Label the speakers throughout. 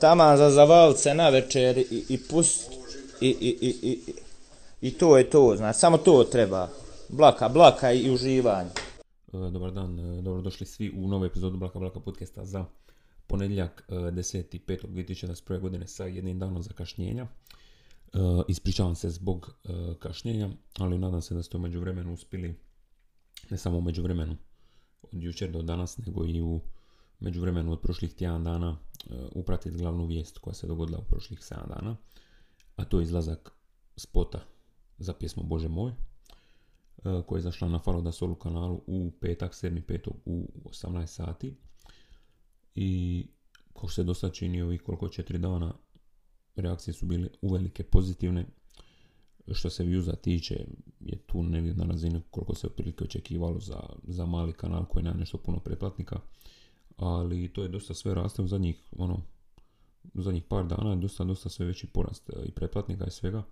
Speaker 1: Taman za zavalce na večer i, i pust i, i, i, i, i to je to, znači, samo to treba. Blaka, blaka i uživanje.
Speaker 2: E, Dobar dan, e, dobrodošli svi u novu epizodu Blaka Blaka podcasta za ponedjeljak e, 10.5.2021. godine sa jednim danom zakašnjenja. E, Ispričavam se zbog e, kašnjenja, ali nadam se da ste u međuvremenu uspjeli, ne samo u međuvremenu od jučer do danas, nego i u međuvremenu od prošlih tjedan dana e, upratiti glavnu vijest koja se dogodila u prošlih 7 dana, a to je izlazak spota za pjesmu Bože moj, e, koja je izašla na Falo da Solu kanalu u petak 7.5. u 18 sati. I kao što se dosta čini ovih koliko četiri dana reakcije su bile uvelike pozitivne. Što se viewza tiče je tu negdje na razini koliko se otprilike očekivalo za, za mali kanal koji nema nešto puno pretplatnika. Ali to je dosta sve raste u zadnjih, ono, u zadnjih par dana je dosta, dosta sve veći porast e, i pretplatnika i svega.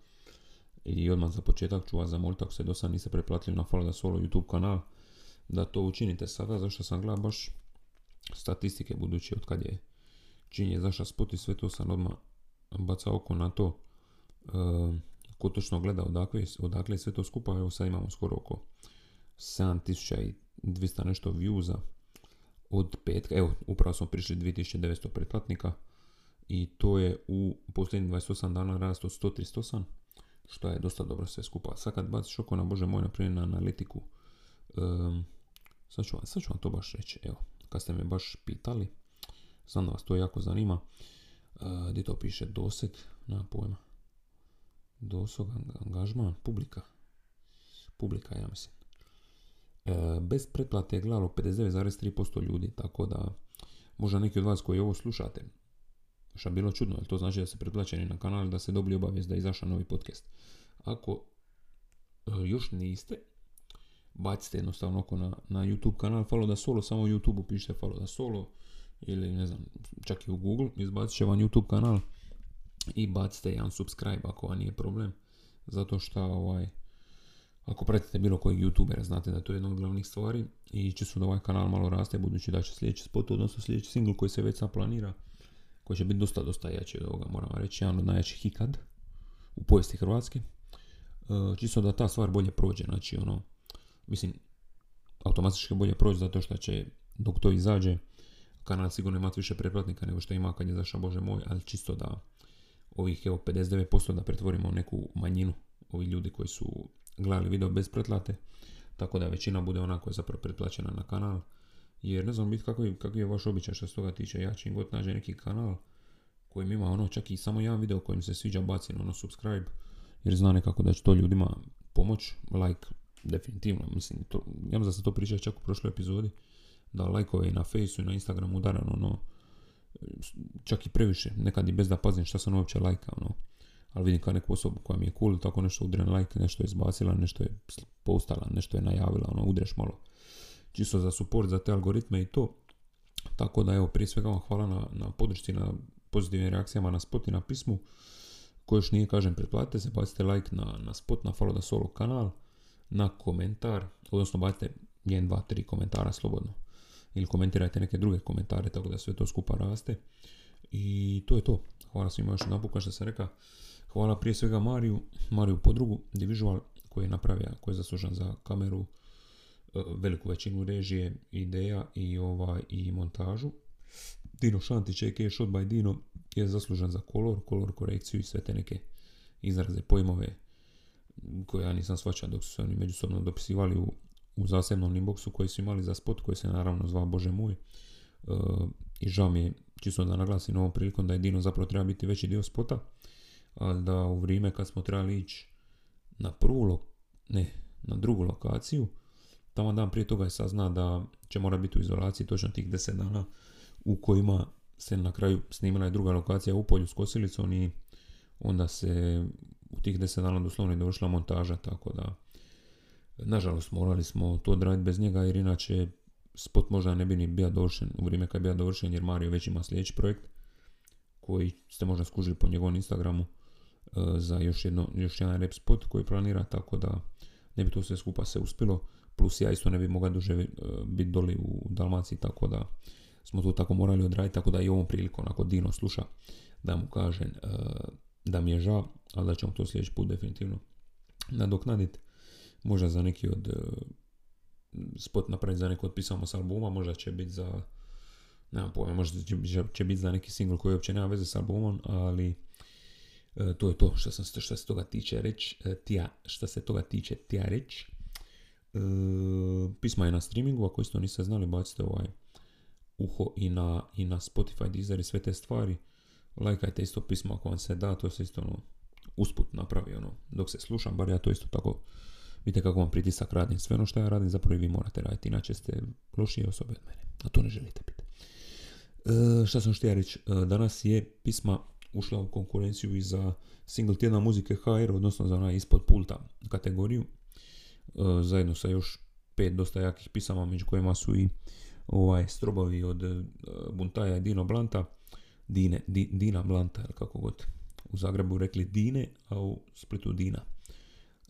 Speaker 2: I odmah za početak ću vas zamoliti ako se do sad niste pretplatili na Fala da Solo YouTube kanal da to učinite sada zašto sam gledao baš statistike budući od kad je čin je zašao spot i sve to sam odmah bacao oko na to e, ko točno gleda odakle, odakle sve to skupa evo sad imamo skoro oko 7200 nešto viewza od petka, evo upravo smo prišli 2900 pretplatnika i to je u posljednjih 28 dana rast od 138 što je dosta dobro sve skupa. Sad kad baciš oko na Bože moj, na primjer na analitiku, um, sad, ću, vam- sad ću vam to baš reći, evo, kad ste me baš pitali, znam da vas to jako zanima, uh, gdje to piše doseg, na pojma, doseg, ang- angažman, publika, publika, ja mislim. E, bez pretplate je gledalo 59,3% ljudi, tako da možda neki od vas koji ovo slušate, što je bilo čudno, jer to znači da ste pretplaćeni na kanal da ste dobili obavijest da je izašao novi podcast. Ako e, još niste, bacite jednostavno oko na, na YouTube kanal Falo da Solo, samo u YouTube pišite Falo da Solo ili ne znam, čak i u Google, izbacit će vam YouTube kanal i bacite jedan subscribe ako vam nije problem, zato što ovaj, ako pratite bilo kojeg youtubera, znate da to je jedna od glavnih stvari i čisto da ovaj kanal malo raste, budući da će sljedeći spot, odnosno sljedeći single koji se već sad planira, koji će biti dosta, dosta jači od ovoga, moram reći, jedan od najjačih ikad u povijesti Hrvatske. E, čisto da ta stvar bolje prođe, znači ono, mislim, automatički bolje prođe zato što će, dok to izađe, kanal sigurno imati više pretplatnika nego što ima kad je zašao Bože moj, ali čisto da ovih evo 59% da pretvorimo u neku manjinu ovih ljudi koji su gledali video bez pretplate, tako da većina bude ona koja je zapravo pretplaćena na kanal. Jer ne znam biti kakav, je- kakav je vaš običaj što se toga tiče, ja čim god nađe neki kanal kojim ima ono čak i samo jedan video kojim se sviđa bacim ono subscribe jer zna nekako da će to ljudima pomoć, like definitivno, mislim, to, ja da sam to pričao čak u prošloj epizodi, da lajkove i na Faceu i na Instagramu udaram ono, čak i previše, nekad i bez da pazim šta sam uopće lajka, ono, ali vidim kao neku osobu koja mi je cool, tako nešto udren like, nešto je izbacila, nešto je postala, nešto je najavila, ono, udreš malo čisto za support, za te algoritme i to. Tako da evo, prije svega vam hvala na, na podršci, na pozitivnim reakcijama na spot i na pismu. Ko još nije, kažem, pretplatite se, bacite like na, na spot, na Follow da Solo kanal, na komentar, odnosno bacite 1, 2, 3 komentara slobodno. Ili komentirajte neke druge komentare, tako da sve to skupa raste. I to je to. Hvala svima još jedan što sam rekao. Hvala prije svega Mariju, Mariju Podrugu, Divisual, koji je napravio, koji je zaslužan za kameru, e, veliku većinu režije, ideja i ovaj i montažu. Dino Šantić, a.k.a. Shot by Dino, je zaslužan za kolor, kolor korekciju i sve te neke izraze, pojmove koje ja nisam shvaćao dok su se oni međusobno dopisivali u, u zasebnom inboxu koji su imali za spot koji se naravno zvao Bože moj. E, I žao mi je, čisto da naglasim ovom prilikom da je Dino zapravo treba biti veći dio spota, ali da u vrijeme kad smo trebali ići na prvu, lo- ne, na drugu lokaciju, tamo dan prije toga je sazna da će mora biti u izolaciji točno tih 10 dana u kojima se na kraju snimila je druga lokacija u polju s kosilicom i onda se u tih 10 dana doslovno je dovršila montaža, tako da nažalost morali smo to odraditi bez njega jer inače spot možda ne bi ni bio dovršen u vrijeme kad je bio dovršen jer Mario već ima sljedeći projekt koji ste možda skužili po njegovom Instagramu za još, jedno, još jedan rap spot koji planira, tako da ne bi to sve skupa se uspjelo, plus ja isto ne bi mogao duže e, biti doli u Dalmaciji, tako da smo to tako morali odraditi, tako da i ovom prilikom ako Dino sluša da mu kažem e, da mi je žao, ali da ćemo to sljedeći put definitivno nadoknaditi. Možda za neki od spot napraviti za neko od pisamo s albuma, možda će biti za nemam pojma, možda će, će biti za neki single koji uopće nema veze s albumom, ali to je to što, sam, što se toga tiče reći, tija, što se toga tiče tija reći. pisma je na streamingu, ako isto niste znali, bacite ovaj uho i na, i na Spotify, Deezer i sve te stvari. Lajkajte isto pismo ako vam se da, to se isto ono, usput napravi ono, dok se slušam, bar ja to isto tako vidite kako vam pritisak radim. Sve ono što ja radim zapravo i vi morate raditi, inače ste lošije osobe od mene, a to ne želite biti. E, šta sam htio reći, e, danas je pisma ušla u konkurenciju i za single tjedna muzike HR, odnosno za onaj ispod pulta kategoriju, e, zajedno sa još pet dosta jakih pisama, među kojima su i ovaj strobovi od uh, Buntaja i Dino Blanta, Dine, Dina Blanta, ili kako god. U Zagrebu rekli Dine, a u Splitu Dina.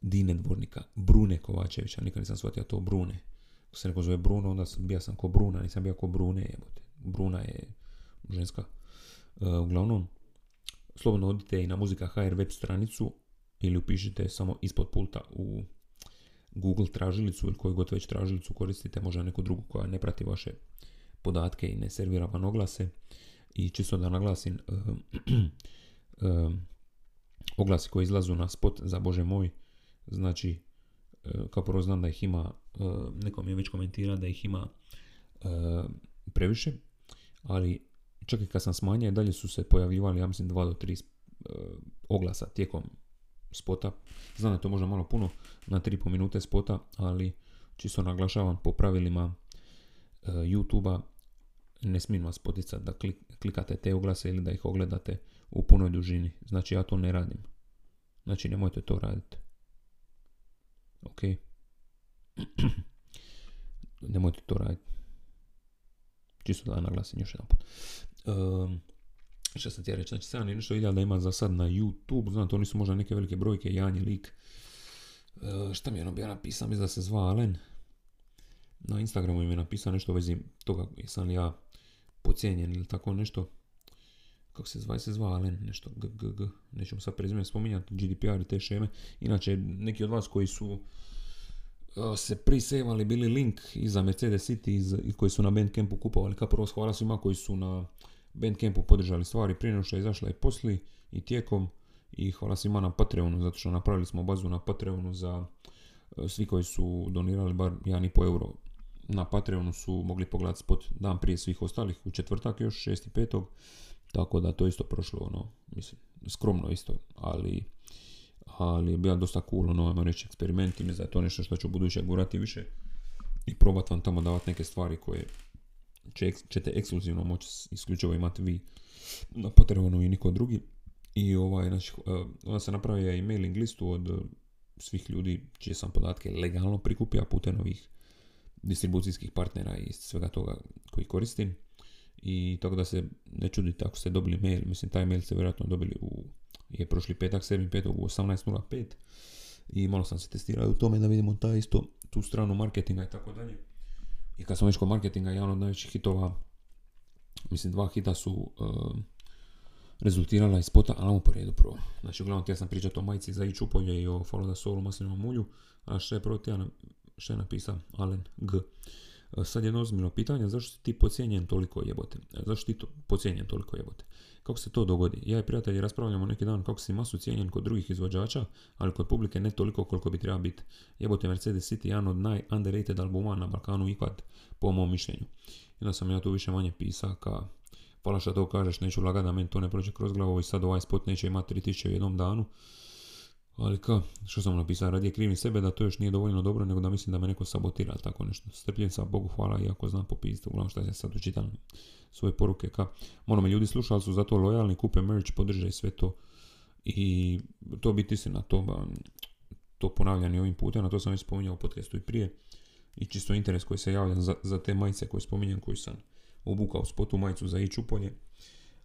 Speaker 2: Dine dvornika. Brune Kovačevića, nikad nisam shvatio to Brune. Ako se neko zove Bruno, onda sam, bio sam ko Bruna, nisam bio ko Brune, jebote. Bruna je ženska. Uh, uglavnom, slobodno odite i na muzika HR web stranicu ili upišite samo ispod pulta u Google tražilicu ili koju god već tražilicu koristite, možda neku drugu koja ne prati vaše podatke i ne servira van oglase. I čisto da naglasim, uh, oglasi koji izlazu na spot za Bože moj, znači, kao prvo znam da ih ima, neko mi je već komentira da ih ima previše, ali čak i kad sam smanjio, dalje su se pojavljivali, ja mislim, 2 do 3 oglasa tijekom spota. Znam da to možda malo puno na 3,5 minute spota, ali čisto naglašavam po pravilima uh, YouTube-a ne smijem vas poticati da klikate te oglase ili da ih ogledate u punoj dužini. Znači ja to ne radim. Znači nemojte to raditi. Ok. nemojte to raditi. Čisto da naglasim još jedan put. Um, Šta sam ti ja reći, znači 7 nešto da ima za sad na YouTube, znam, to nisu možda neke velike brojke, Jan je lik. E, šta mi je ono bio napisao, mislim da se zva Alen. Na Instagramu mi je napisao nešto u vezi toga, jesam li ja pocijenjen ili tako nešto. Kako se zva, se zva Alen, nešto g, g, g. nećemo sad prezime spominjati, GDPR i te šeme. Inače, neki od vas koji su se prisevali bili link iza Mercedes City i koji su na Bandcampu kupovali, kao prvo hvala svima koji su na Bandcampu podržali stvari prije nego što je izašla i posli i tijekom. I hvala svima na Patreonu zato što napravili smo bazu na Patreonu za e, svi koji su donirali bar 1,5 euro. Na Patreonu su mogli pogledati spot dan prije svih ostalih u četvrtak još 6.5. Tako da to isto prošlo ono, mislim, skromno isto, ali ali je bila dosta cool, ono, ajmo reći, eksperiment i je to nešto što ću buduće gurati više i probati vam tamo davati neke stvari koje će, ćete ekskluzivno moći isključivo imati vi na Patreonu i niko drugi. I ovaj, znači, uh, onda se napravio i mailing listu od svih ljudi čije sam podatke legalno prikupio putem ovih distribucijskih partnera i svega toga koji koristim. I tako da se ne čudite ako ste dobili mail, mislim taj mail ste vjerojatno dobili u je prošli petak 7.5. u 18.05 i malo sam se testirao u tome da vidimo taj isto tu stranu marketinga i tako dalje. I kad sam već kod marketinga, jedan od najvećih hitova, mislim dva hita su uh, rezultirala iz spota, ali po redu prvo. Znači, uglavnom, ja sam pričati o majici za ići upolje i o Follow the Soul u maslinovom mulju, a što je tjedan, što je napisao Alen G. E, sad jedno ozbiljno pitanje, zašto si ti pocijenjen toliko jebote? E, zašto ti to pocijenjen toliko jebote? Kako se to dogodi? Ja i prijatelji raspravljamo neki dan kako si masu cijenjen kod drugih izvođača, ali kod publike ne toliko koliko bi treba biti. Jebote Mercedes City jedan od naj-underrated albuma na Balkanu ikad, po mom mišljenju. I onda sam ja tu više manje pisao ka Hvala što to kažeš, neću lagati da meni to ne prođe kroz glavu i sad ovaj spot neće imati 3000 u jednom danu. Ali ka, što sam napisao, radije krivim sebe da to još nije dovoljno dobro, nego da mislim da me neko sabotira, tako nešto. Strpljen sam, Bogu hvala, iako znam popisati, uglavnom što ja sad učitam svoje poruke, ka, ono me ljudi slušali su zato lojalni, kupe merch, podrže sve to. I to biti istina, to, to ponavljanje ovim putem, na to sam već spominjao u podcastu i prije. I čisto interes koji se javlja za, za te majice koje spominjem, koji sam obukao spotu majicu za ići upolje.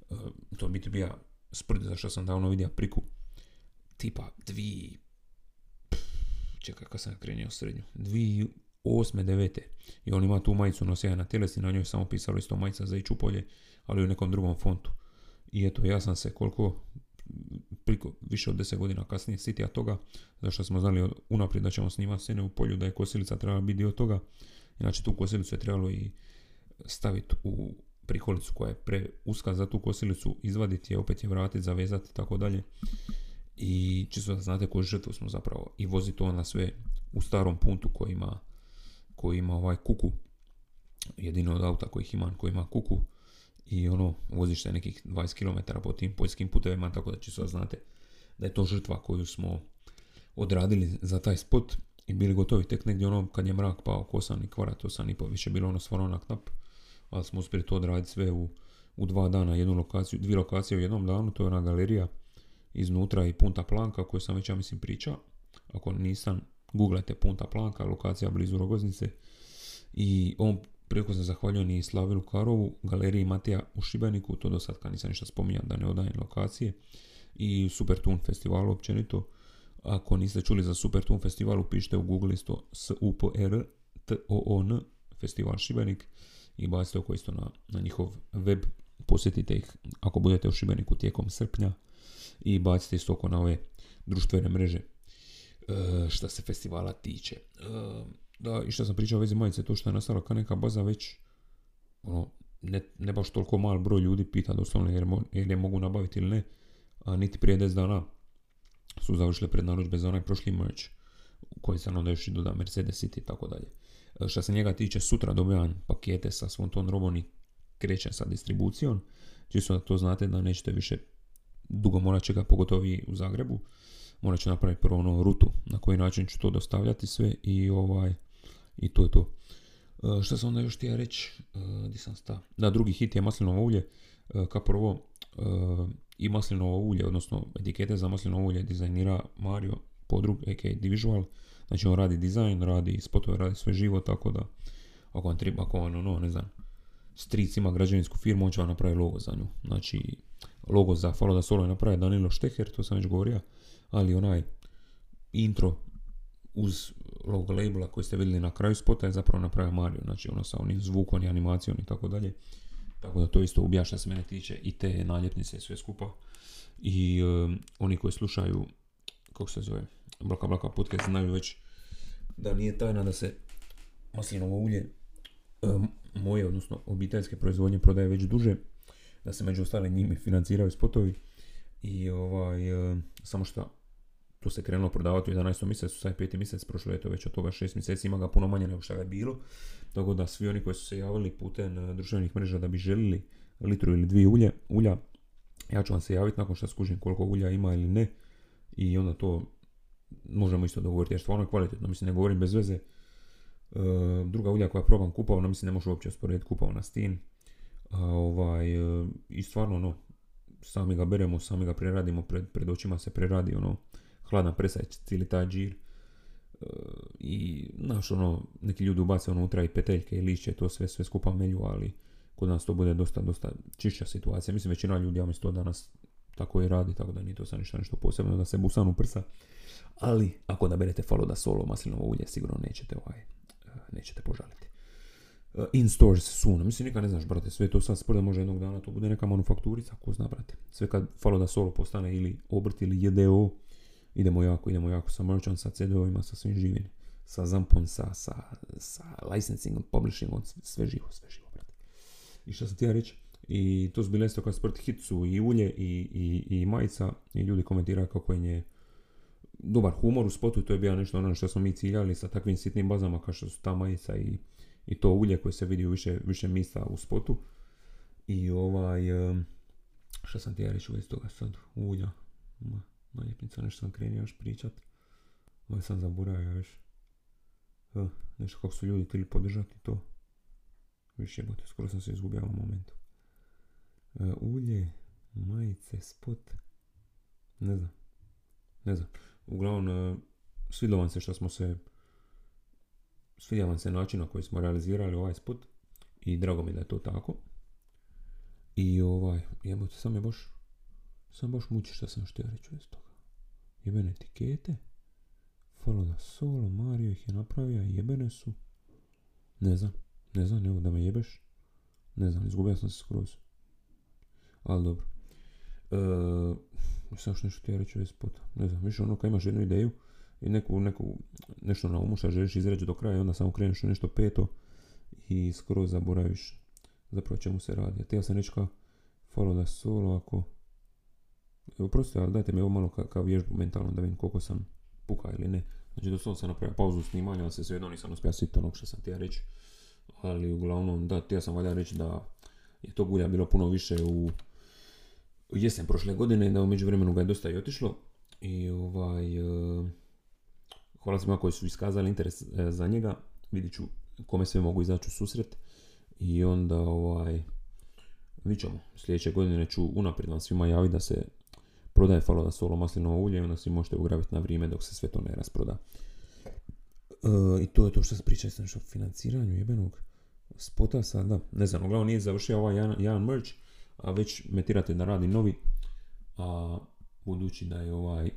Speaker 2: Uh, to biti bija sprd, zašto sam davno vidio priku tipa dvi čekaj kad sam krenio srednju dvi osme, devete. I on ima tu majicu nosija na tjelesi, na njoj samo pisalo isto majica za iću polje, ali u nekom drugom fontu. I eto, ja sam se koliko priko, više od 10 godina kasnije sitija toga, zašto smo znali unaprijed da ćemo snimati scene u polju, da je kosilica trebala biti dio toga. Inače, tu kosilicu je trebalo i staviti u prikolicu koja je preuska za tu kosilicu, izvaditi je, opet je vratiti, zavezati i tako dalje. I čisto da znate koju žrtvu smo zapravo. I voziti to na sve u starom puntu koji ima, koji ima ovaj kuku. Jedino od auta kojih ima, koji ima kuku. I ono, voziš se nekih 20 km po tim poljskim putevima, tako da čisto znate da je to žrtva koju smo odradili za taj spot i bili gotovi tek negdje ono kad je mrak pao kosan i kvara, sam i po više bilo ono stvarno na knap, ali smo uspjeli to odraditi sve u, u dva dana, jednu lokaciju, dvije lokacije u jednom danu, to je ona galerija iznutra i Punta Planka koju sam već ja mislim pričao, ako nisam, googlajte Punta Planka, lokacija blizu Rogoznice. I on Preko se zahvaljujem i Slavilu Karovu, galeriji Matija u Šibeniku, to do sad kad nisam ništa spominjao da ne odajem lokacije, i Super festivalu općenito. Ako niste čuli za Super Tun festival, pišite u Google isto S-U-P-R T-O-O-N festival Šibenik i bacite oko isto na, na njihov web, posjetite ih ako budete u Šibeniku tijekom srpnja i bacite isto oko na ove društvene mreže e, što se festivala tiče. E, da, i što sam pričao u vezi majice, to što je nastala kao neka baza već, ono, ne, ne baš toliko mal broj ljudi pita doslovno jer, jer je mogu nabaviti ili ne, a niti prije 10 dana su završile prednaručbe za onaj prošli merch koji sam onda još i doda Mercedes City i tako dalje. E, što se njega tiče, sutra dobivam pakete sa svom ton robom i krećem sa distribucijom. Čisto da to znate da nećete više dugo morat čekati, pogotovo i u Zagrebu. Morat ću napraviti prvo ono rutu na koji način ću to dostavljati sve i ovaj i to je to. Što sam onda još htio reći, uh, di sam sta? Da, drugi hit je maslinovo ulje. Uh, kao prvo, i maslinovo ulje, odnosno etikete za maslinovo ulje dizajnira Mario Podrug, a.k.a. Divisual. Znači on radi dizajn, radi spotove, radi sve živo, tako da ako vam treba, ako ono, ne znam, stric ima građevinsku firmu, on će vam napraviti logo za nju. Znači, logo za Follow da Solo je napravio Danilo Šteher, to sam već govorio, ali onaj intro uz logo labela koji ste vidjeli na kraju spota je zapravo napravio Mario, znači ono sa onim zvukom i animacijom i tako dalje. Tako da to isto što se mene tiče i te naljepnice sve skupa. I oni koji slušaju, kako se zove, Blaka Blaka podcast znaju već da nije tajna da se maslinovo ulje moje, odnosno obiteljske proizvodnje prodaje već duže, da se među ostalim njimi financiraju spotovi i ovaj, um, samo što to se krenulo prodavati u 11. mjesecu, sad je 5. mjesec, prošlo je to već od toga 6 mjeseci, ima ga puno manje nego što ga je bilo. Tako da svi oni koji su se javili putem eh, društvenih mreža da bi želili litru ili dvije ulje, ulja, ja ću vam se javiti nakon što skužim koliko ulja ima ili ne i onda to možemo isto dogovoriti jer stvarno je kvalitetno, mislim ne govorim bez veze. E, druga ulja koja probam kupovna, mislim ne može uopće usporediti kupovna s tim. A, ovaj, e, I stvarno ono, sami ga beremo, sami ga preradimo, pred, pred očima se preradi ono, hladna presa je cijeli taj džir. E, I, znaš, ono, neki ljudi ubace unutra i peteljke i lišće, to sve, sve skupa melju, ali kod nas to bude dosta, dosta čišća situacija. Mislim, većina ljudi, ja mislim, to danas tako i radi, tako da nije to sad ništa nešto posebno da se busanu prsa. Ali, ako da berete falo da solo maslinovo ulje, sigurno nećete, ovaj, e, nećete požaliti. Uh, in stores soon. Mislim, nikad ne znaš, brate, sve to sad sprda može jednog dana, to bude neka manufakturica, ko zna, brate. Sve kad falo da solo postane ili obrt ili JDO, idemo jako, idemo jako sa merchant, sa CD-ovima, sa svim živim, sa zampom, sa, sa, sa licensingom, publishingom, sve živo, sve živo, brate. I što sam ti ja reći, i to su bile isto kao sport hit su i ulje i, i, majica i ljudi komentiraju kako je dobar humor u spotu, to je bio nešto ono što smo mi ciljali sa takvim sitnim bazama kao što su ta majica i, i to ulje koje se vidi u više, više mjesta u spotu. I ovaj, što sam ti ja reći u toga sad, ulja, ma, naljepnica, nešto sam krenio još pričat. Ovo sam zaboravio još. Uh, nešto kako su ljudi htjeli podržati to. Više jebote, skoro sam se izgubio u momentu. Uh, ulje, majice, spot. Ne znam. Ne znam. Uglavnom, uh, vam se što smo se svidio vam se način na koji smo realizirali ovaj spot i drago mi da je to tako. I ovaj, jebote, sam je baš sam baš muči što sam htio reći iz toga. Jebene etikete. Falo da solo, Mario ih je napravio, jebene su. Ne znam, ne znam, evo da me jebeš. Ne znam, izgubio sam se skroz. Ali dobro. E, sam još nešto htio reći bez spota. Ne znam, više ono kad imaš jednu ideju i neku, neku, nešto na umu što želiš izreći do kraja i onda samo kreneš nešto peto i skroz zaboraviš zapravo čemu se radi. Htio sam reći kao follow da solo ako... Evo ali dajte mi ovo malo ka, kao vježbu mentalno da vidim koliko sam puka ili ne. Znači doslovno sam napravio pauzu snimanja, ali se svejedno nisam uspio sjetiti onog što sam htio reći. Ali uglavnom, da, htio sam valjda reći da je to gulja bilo puno više u jesen prošle godine, da u međuvremenu ga je dosta i otišlo. I ovaj, e, hvala svima koji su iskazali interes e, za njega. Vidit ću kome sve mogu izaći u susret. I onda ovaj, vidit ćemo. Sljedeće godine ću unaprijed vam svima javiti da se prodaje falo da solo maslinovo ulje i onda svi možete ugraviti na vrijeme dok se sve to ne rasproda. E, I to je to što se priča sam o financiranju jebenog spota sada. Ne znam, uglavnom nije završio ovaj jedan, jedan a već metirate da radi novi. A budući da je ovaj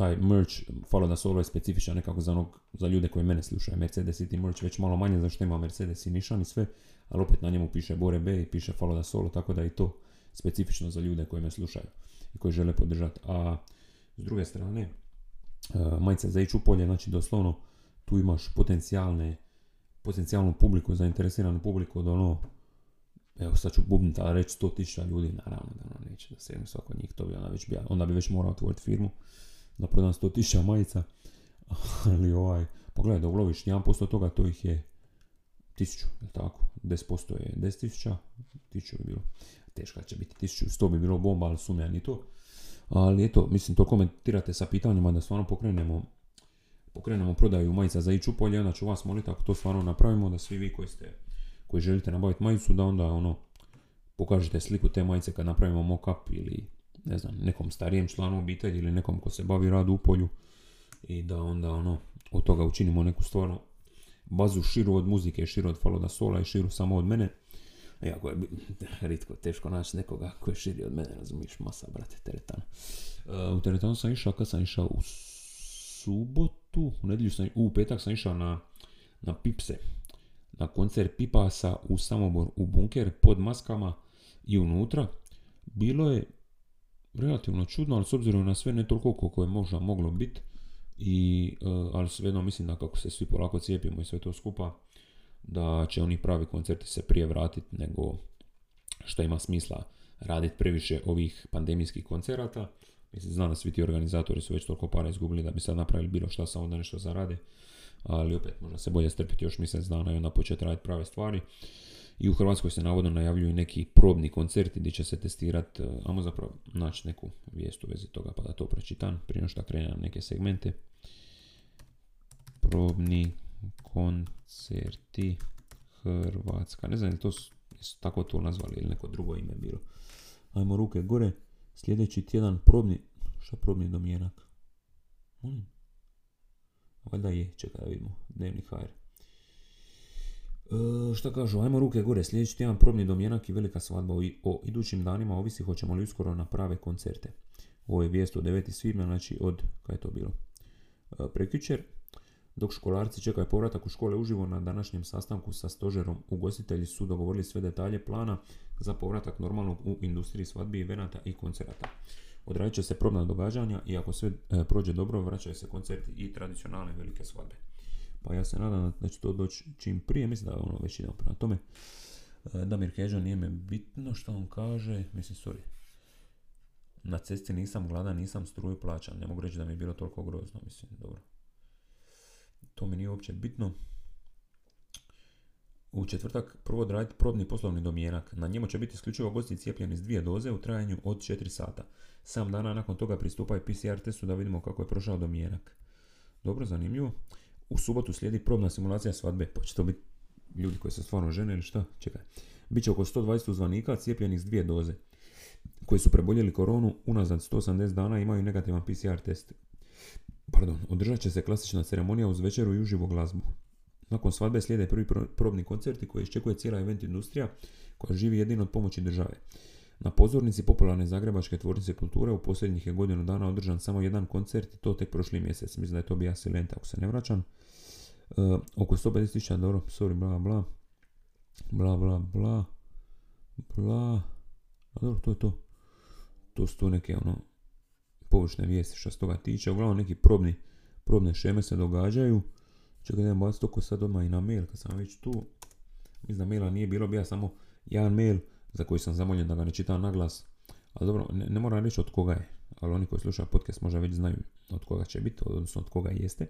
Speaker 2: taj merch, falo da solo je specifičan nekako za, onog, za ljude koji mene slušaju. Mercedes City merch već malo manje zašto ima Mercedes i Nissan i sve, ali opet na njemu piše Bore B i piše falo da solo, tako da je to specifično za ljude koji me slušaju i koji žele podržati. A s druge strane, uh, majice za ići u polje, znači doslovno tu imaš potencijalne, potencijalnu publiku, zainteresiranu publiku od ono, evo sad ću bubniti, ali reći 100.000 ljudi, naravno da ono neće da se svako njih, to bi već, onda bi već morao otvoriti firmu da prodam 100.000 majica, ali ovaj, pogledaj da uloviš 1% toga, to ih je 1000, je tako? 10% je 10.000, 1000 bi bilo teška će biti 1100 bi bilo bomba, ali sumnjam ni to. Ali eto, mislim, to komentirate sa pitanjima da stvarno pokrenemo pokrenemo prodaju majica za iću polje, onda ću vas moliti ako to stvarno napravimo, da svi vi koji ste, koji želite nabaviti majicu, da onda ono, pokažete sliku te majice kad napravimo mock-up ili ne znam, nekom starijem članu obitelji ili nekom ko se bavi radu u polju i da onda ono, od toga učinimo neku stvarno bazu širu od muzike, širu od Faloda Sola i širu samo od mene jako je ritko, teško naći nekoga koji je širi od mene, razumiješ, masa, brate, teretana. Uh, u teretanu sam išao, kad sam išao u subotu, u nedjelju sam, u petak sam išao na, na Pipse, na koncert Pipasa u Samobor, u bunker, pod maskama i unutra. Bilo je relativno čudno, ali s obzirom na sve ne toliko koliko je možda moglo biti, i, uh, ali svejedno mislim da kako se svi polako cijepimo i sve to skupa, da će oni pravi koncerti se prije vratiti nego što ima smisla raditi previše ovih pandemijskih koncerata. Mislim, znam da svi ti organizatori su već toliko para izgubili da bi sad napravili bilo šta samo da nešto zarade. Ali opet, možda se bolje strpiti još mjesec dana i onda početi raditi prave stvari. I u Hrvatskoj se navodno najavljuju neki probni koncerti gdje će se testirati, amo zapravo naći neku vijest u vezi toga pa da to pročitam prije što krene na neke segmente. Probni koncerti Hrvatska. Ne znam, to su tako to nazvali ili neko drugo ime bilo. Ajmo ruke gore. Sljedeći tjedan probni... Šta probni domjenak? Molim. Valjda je, čekaj da vidimo. Dnevni HR. E, šta kažu, ajmo ruke gore, sljedeći tjedan probni domjenak i velika svadba o, o idućim danima ovisi hoćemo li uskoro naprave koncerte. Ovo je vijest od 9. svibnja, znači od, kaj je to bilo, e, prekjučer. Dok školarci čekaju povratak u škole uživo na današnjem sastanku sa stožerom, ugostitelji su dogovorili sve detalje plana za povratak normalnog u industriji svadbi, venata i koncerata. Odradit će se probna događanja i ako sve e, prođe dobro, vraćaju se koncerti i tradicionalne velike svadbe. Pa ja se nadam da će to doći čim prije, mislim da ono već idemo prema tome. E, Damir Keža nije me bitno što on kaže, mislim, sorry, na cesti nisam gladan, nisam struju plaćan, ne mogu reći da mi je bilo toliko grozno, mislim, dobro to mi nije uopće bitno. U četvrtak prvo odraditi probni poslovni domjenak. Na njemu će biti isključivo gosti cijepljeni s dvije doze u trajanju od 4 sata. Sam dana nakon toga pristupaju PCR testu da vidimo kako je prošao domjenak. Dobro, zanimljivo. U subotu slijedi probna simulacija svadbe. Pa će to biti ljudi koji se stvarno žene ili šta? Čekaj. Biće oko 120 uzvanika cijepljenih s dvije doze. Koji su preboljeli koronu unazad 180 dana imaju negativan PCR test pardon, održat će se klasična ceremonija uz večeru i uživo glazbu. Nakon svadbe slijede prvi probni koncerti koji iščekuje cijela event industrija koja živi jedino od pomoći države. Na pozornici popularne zagrebačke tvornice kulture u posljednjih je godinu dana održan samo jedan koncert i to tek prošli mjesec. Mislim da je to bija Silenta ako se ne vraćam. Uh, oko 150.000, dobro, sorry, bla, bla. Bla, bla, bla. Bla. A dobro, to je to. To su to neke, ono, površne vijesti što se toga tiče. Uglavnom neki probni, probne šeme se događaju. Čekaj, idem baciti oko sad odmah i na mail, kad sam već tu. Mislim da maila nije bilo, bija samo jedan mail za koji sam zamoljen da ga ne čitam na glas. Ali dobro, ne, ne moram reći od koga je, ali oni koji slušaju podcast možda već znaju od koga će biti, odnosno od koga jeste.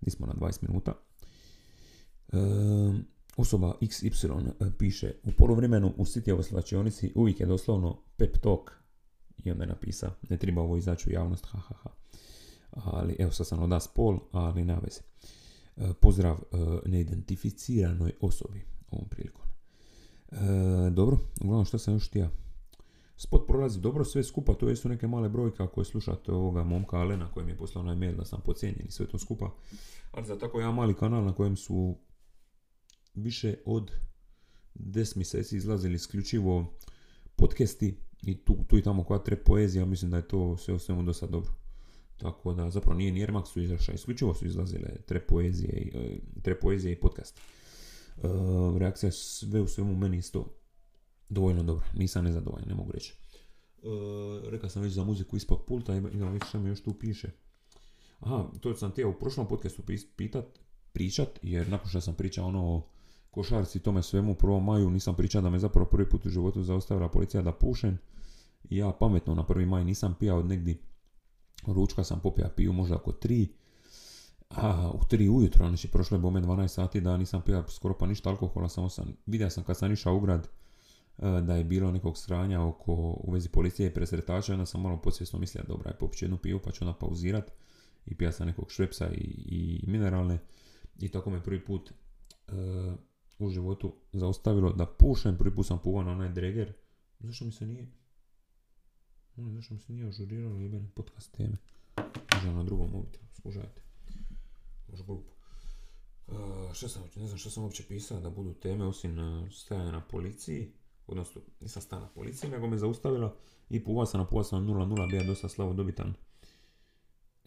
Speaker 2: Gdje smo na 20 minuta. Ehm, osoba XY e, piše u poluvremenu u Cityjevoj slačionici uvijek je doslovno pep talk i onda je napisao ne treba ovo izaći u javnost, ha, ha, ha. Ali, evo sad sam oda spol, ali nema veze. E, pozdrav e, neidentificiranoj osobi ovom prilikom. E, dobro, uglavnom što sam još htio. Spot prolazi dobro sve skupa, to su neke male brojke ako je slušate ovoga momka Alena koji mi je poslao onaj mail da sam pocijenjen i sve to skupa. Ali za tako jedan mali kanal na kojem su više od 10 mjeseci izlazili isključivo podcasti i tu, tu i tamo koja tre poezija, mislim da je to sve u svemu dosta dobro. Tako da, zapravo nije ni Ermak su isključivo su izlazile tre poezije, i, e, tre poezije i podcast. Uh, reakcija sve u svemu meni isto dovoljno dobro, nisam nezadovoljan, ne mogu reći. Uh, rekao sam već za muziku ispod pulta, imam već što mi još tu piše. Aha, to sam htio u prošlom podcastu pitat, pričat, jer nakon što sam pričao ono o košarci tome svemu u prvom maju, nisam pričao da me zapravo prvi put u životu zaustavila policija da pušem. Ja pametno na prvi maj nisam pijao od negdje ručka sam popija piju možda oko 3. A u 3 ujutro, znači prošlo je bome 12 sati da nisam pio skoro pa ništa alkohola, samo sam, vidio sam kad sam išao u grad e, da je bilo nekog sranja oko, u vezi policije i presretača, onda sam malo podsvjesno mislio, dobra, je popit jednu piju pa ću onda pauzirat i pija sam nekog švepsa i, i mineralne i tako me prvi put uh, u životu zaustavilo da pušem, prvi put sam puvao na onaj dreger, zašto mi se nije ono, zašto mi se nije ažuriralo jebene podcast teme? Možda na drugom mobitelu, skužajte. Možda glupo. Uh, što sam, ne znam što sam uopće pisao da budu teme osim uh, stajanja na policiji, odnosno nisam stao na policiji, nego me zaustavila i puvao sam na puvao sam 0-0, bija dosta slavo dobitan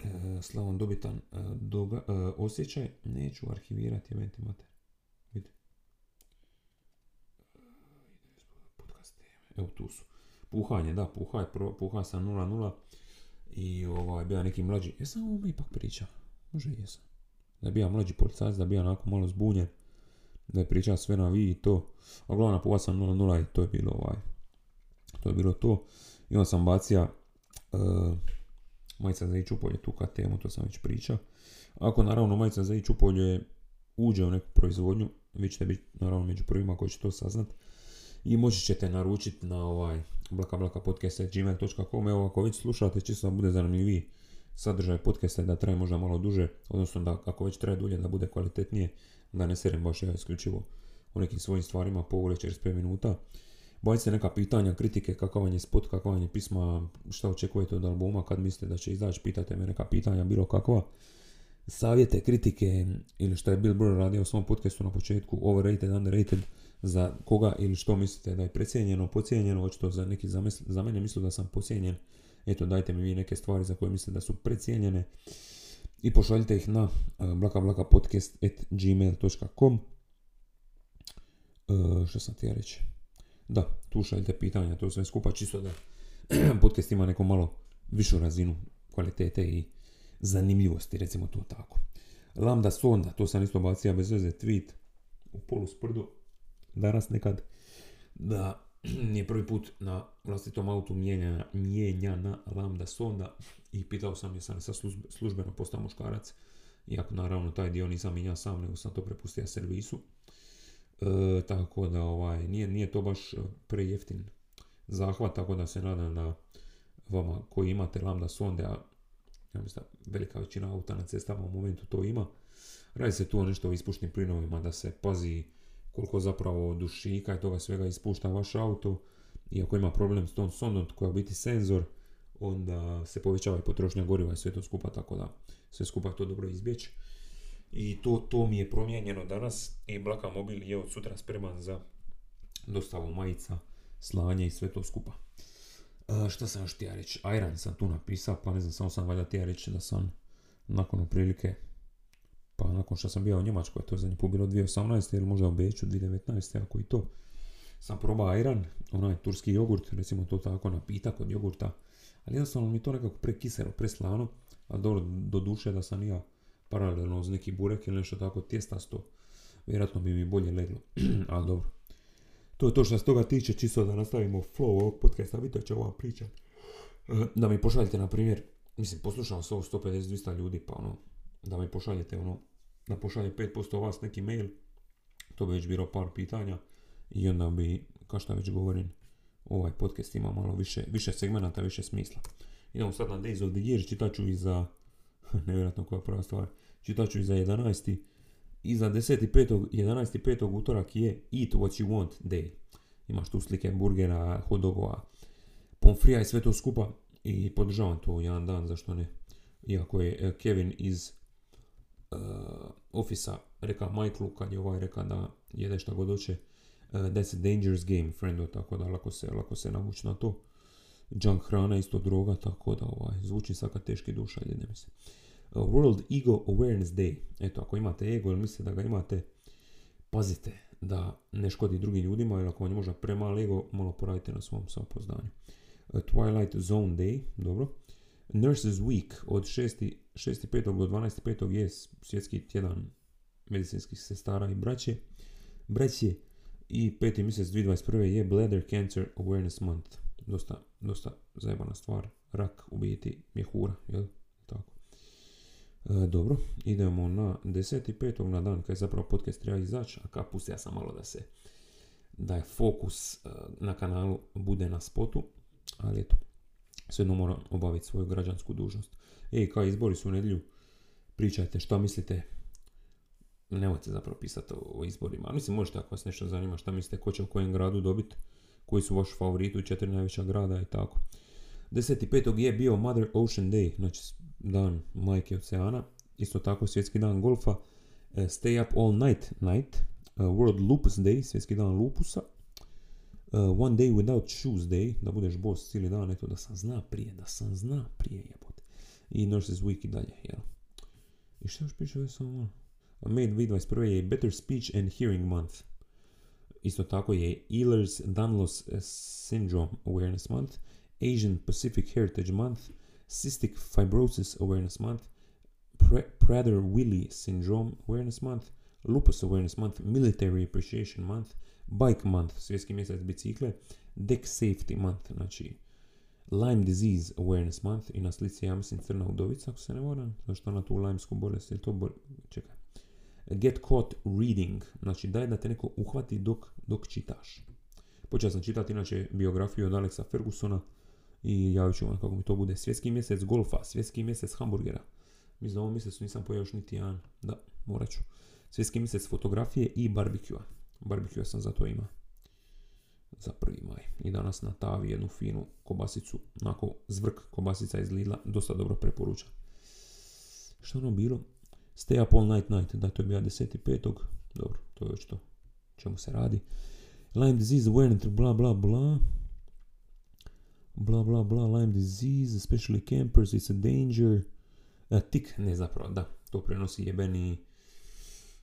Speaker 2: uh, slavom dobitan uh, doga, uh, osjećaj, neću arhivirati. Vidite. Podcast teme, evo tu su puhanje, da, puhaj, puhaj sam 0-0 i ovaj, bija neki mlađi, jesam ovo ipak priča, može jesam. Da je bija mlađi policajac, da je bija onako malo zbunjen, da je pričao sve na vi i to, a uglavnom puhaj sam 0-0 i to je bilo ovaj, to je bilo to. I onda sam bacija uh, majica za ičupolje tu kad temu, to sam već pričao. Ako naravno majica za ičupolje uđe u neku proizvodnju, vi ćete biti naravno među prvima koji će to saznat i moći ćete naručiti na ovaj blakablakapodcast.gmail.com Evo ako već slušate, čisto da bude zanimljiviji sadržaj podcasta da traje možda malo duže, odnosno da ako već traje dulje da bude kvalitetnije, da ne serem baš ja isključivo o nekim svojim stvarima po 45 minuta. Bojite se neka pitanja, kritike, kakav vam je spot, kakav vam je pisma, šta očekujete od albuma, kad mislite da će izaći, pitate me neka pitanja, bilo kakva. Savjete, kritike ili što je Bill Burr radio u svom podcastu na početku, overrated, underrated, za koga ili što mislite da je precijenjeno, pocijenjeno, očito za neki za mene misle da sam pocijenjen. Eto, dajte mi vi neke stvari za koje mislite da su precijenjene i pošaljite ih na blakablakapodcast.gmail.com uh, Što sam ti ja reći? Da, tu šaljite pitanja, to sve skupa čisto da podcast ima neko malo višu razinu kvalitete i zanimljivosti, recimo to tako. Lambda sonda, to sam isto bacio bez veze tweet u polu sprdu, danas nekad da je prvi put na vlastitom autu mijenjana, mijenjana lambda sonda i pitao sam je sam sa službeno postao muškarac iako naravno taj dio nisam mijenjao sam nego sam to prepustio servisu. E, tako da ovaj, nije, nije to baš prejeftin zahvat tako da se nadam da vama koji imate lambda sonde a ja mislim velika većina auta na cestama u momentu to ima radi se tu o nešto o ispušnim plinovima da se pazi koliko zapravo dušika i toga svega ispušta vaš auto i ako ima problem s tom sondom koja biti senzor onda se povećava i potrošnja goriva i sve to skupa tako da sve skupa to dobro izbjeći i to, to mi je promijenjeno danas i Blaka Mobil je od sutra spreman za dostavu majica, slanje i sve to skupa. E, što sam još htio reći? Iron sam tu napisao, pa ne znam, samo sam valjda htio reći da sam nakon prilike Pa nakon što sam bio u Njemačkoj, to je zadnji put bilo 2018. ili možda u Beću 2019. ako i to. Sam probao ajran, onaj turski jogurt, recimo to tako napitak od jogurta. Ali jednostavno mi to nekako prekiselo, preslano. Ali dobro, do duše da sam ja paralelno uz neki burek ili nešto tako tjestasto. Vjerojatno bi mi bolje leglo. ali dobro. To je to što se toga tiče, čisto da nastavimo flow ovog podcasta, vidite će ova priča. E, Da mi pošaljete, na primjer, mislim, poslušam se ovo 150-200 ljudi, pa ono, da mi pošaljete ono, da pošalje 5% vas neki mail, to bi već bilo par pitanja i onda bi, kao što već govorim, ovaj podcast ima malo više, više segmenata, više smisla. Idemo sad na Days of the Year, čitat ću i za, nevjerojatno koja prva stvar, čitat ću i za 11. I za 10.5. 11.5. utorak je Eat What You Want Day. Imaš tu slike burgera, hot dogova, pomfrija i sve to skupa i podržavam to jedan dan, zašto ne. Iako je eh, Kevin iz uh, ofisa reka Michaelu kad je ovaj reka da jede šta god hoće uh, that's a dangerous game friendo tako da lako se, lako se navući na to. Junk hrana isto droga tako da ovaj, zvuči saka teški duša jedne mi se Uh, World Ego Awareness Day. Eto ako imate ego ili mislite da ga imate pazite da ne škodi drugim ljudima ili ako vam je možda premal ego malo poradite na svom samopozdanju Uh, Twilight Zone Day dobro. Nurses Week od 6. 6.5. do 12.5. je svjetski tjedan medicinskih sestara i braće. Braće i peti mjesec 2021. je Bladder Cancer Awareness Month. Dosta, dosta zajebana stvar. Rak u biti je hura, jel? Tako. E, dobro, idemo na 10.5. na dan kad zapravo podcast treba izaći, a ka pustio sam malo da se da je fokus e, na kanalu bude na spotu, ali eto, svejedno moram obaviti svoju građansku dužnost. Ej, kao izbori su u nedjelju, pričajte šta mislite, nemojte zapravo pisati o, izborima, ali mislim možete ako vas nešto zanima šta mislite ko će u kojem gradu dobiti, koji su vaši favoriti u četiri najveća grada i tako. 10.5. je bio Mother Ocean Day, znači dan majke oceana, isto tako svjetski dan golfa, eh, Stay Up All Night Night, eh, World Lupus Day, svjetski dan lupusa, Uh, one day without shoes day, da budeš bos cijeli dan, eto da sam zna prije, da sam zna prije jebote. I Nurses Week i dalje, jel? I što još piše ovdje samo? May 2021. je Better Speech and Hearing Month. Isto tako je Ehlers-Danlos eh, Syndrome Awareness Month, Asian Pacific Heritage Month, Cystic Fibrosis Awareness Month, Prader-Willi Syndrome Awareness Month, Lupus Awareness Month, Military Appreciation Month, Bike Month, svjetski mjesec bicikle, Deck Safety Month, znači Lyme Disease Awareness Month i na slici ja mislim crna udovica, ako se ne varam, zašto ona tu lajmsku bolest, je to bol... čekaj. Get caught reading, znači daj da te neko uhvati dok, dok čitaš. Počeo sam čitati inače biografiju od Alexa Fergusona i javit ću vam kako mi to bude. Svjetski mjesec golfa, svjetski mjesec hamburgera. Mislim da ovom mjesecu nisam pojeo još niti jedan, da, morat ću. Svjetski mjesec fotografije i barbekua. Barbecue sam zato ima za prvi maj. I danas na tavi jednu finu kobasicu, onako zvrk kobasica iz Lidla, dosta dobro preporuča. Što ono bilo? Stay up all night night, da to je bio 10.5. Dobro, to je već to. Čemu se radi? Lyme disease awareness, bla bla bla. Bla bla bla, Lyme disease, especially campers, it's a danger. A, tik, ne zapravo, da, to prenosi jebeni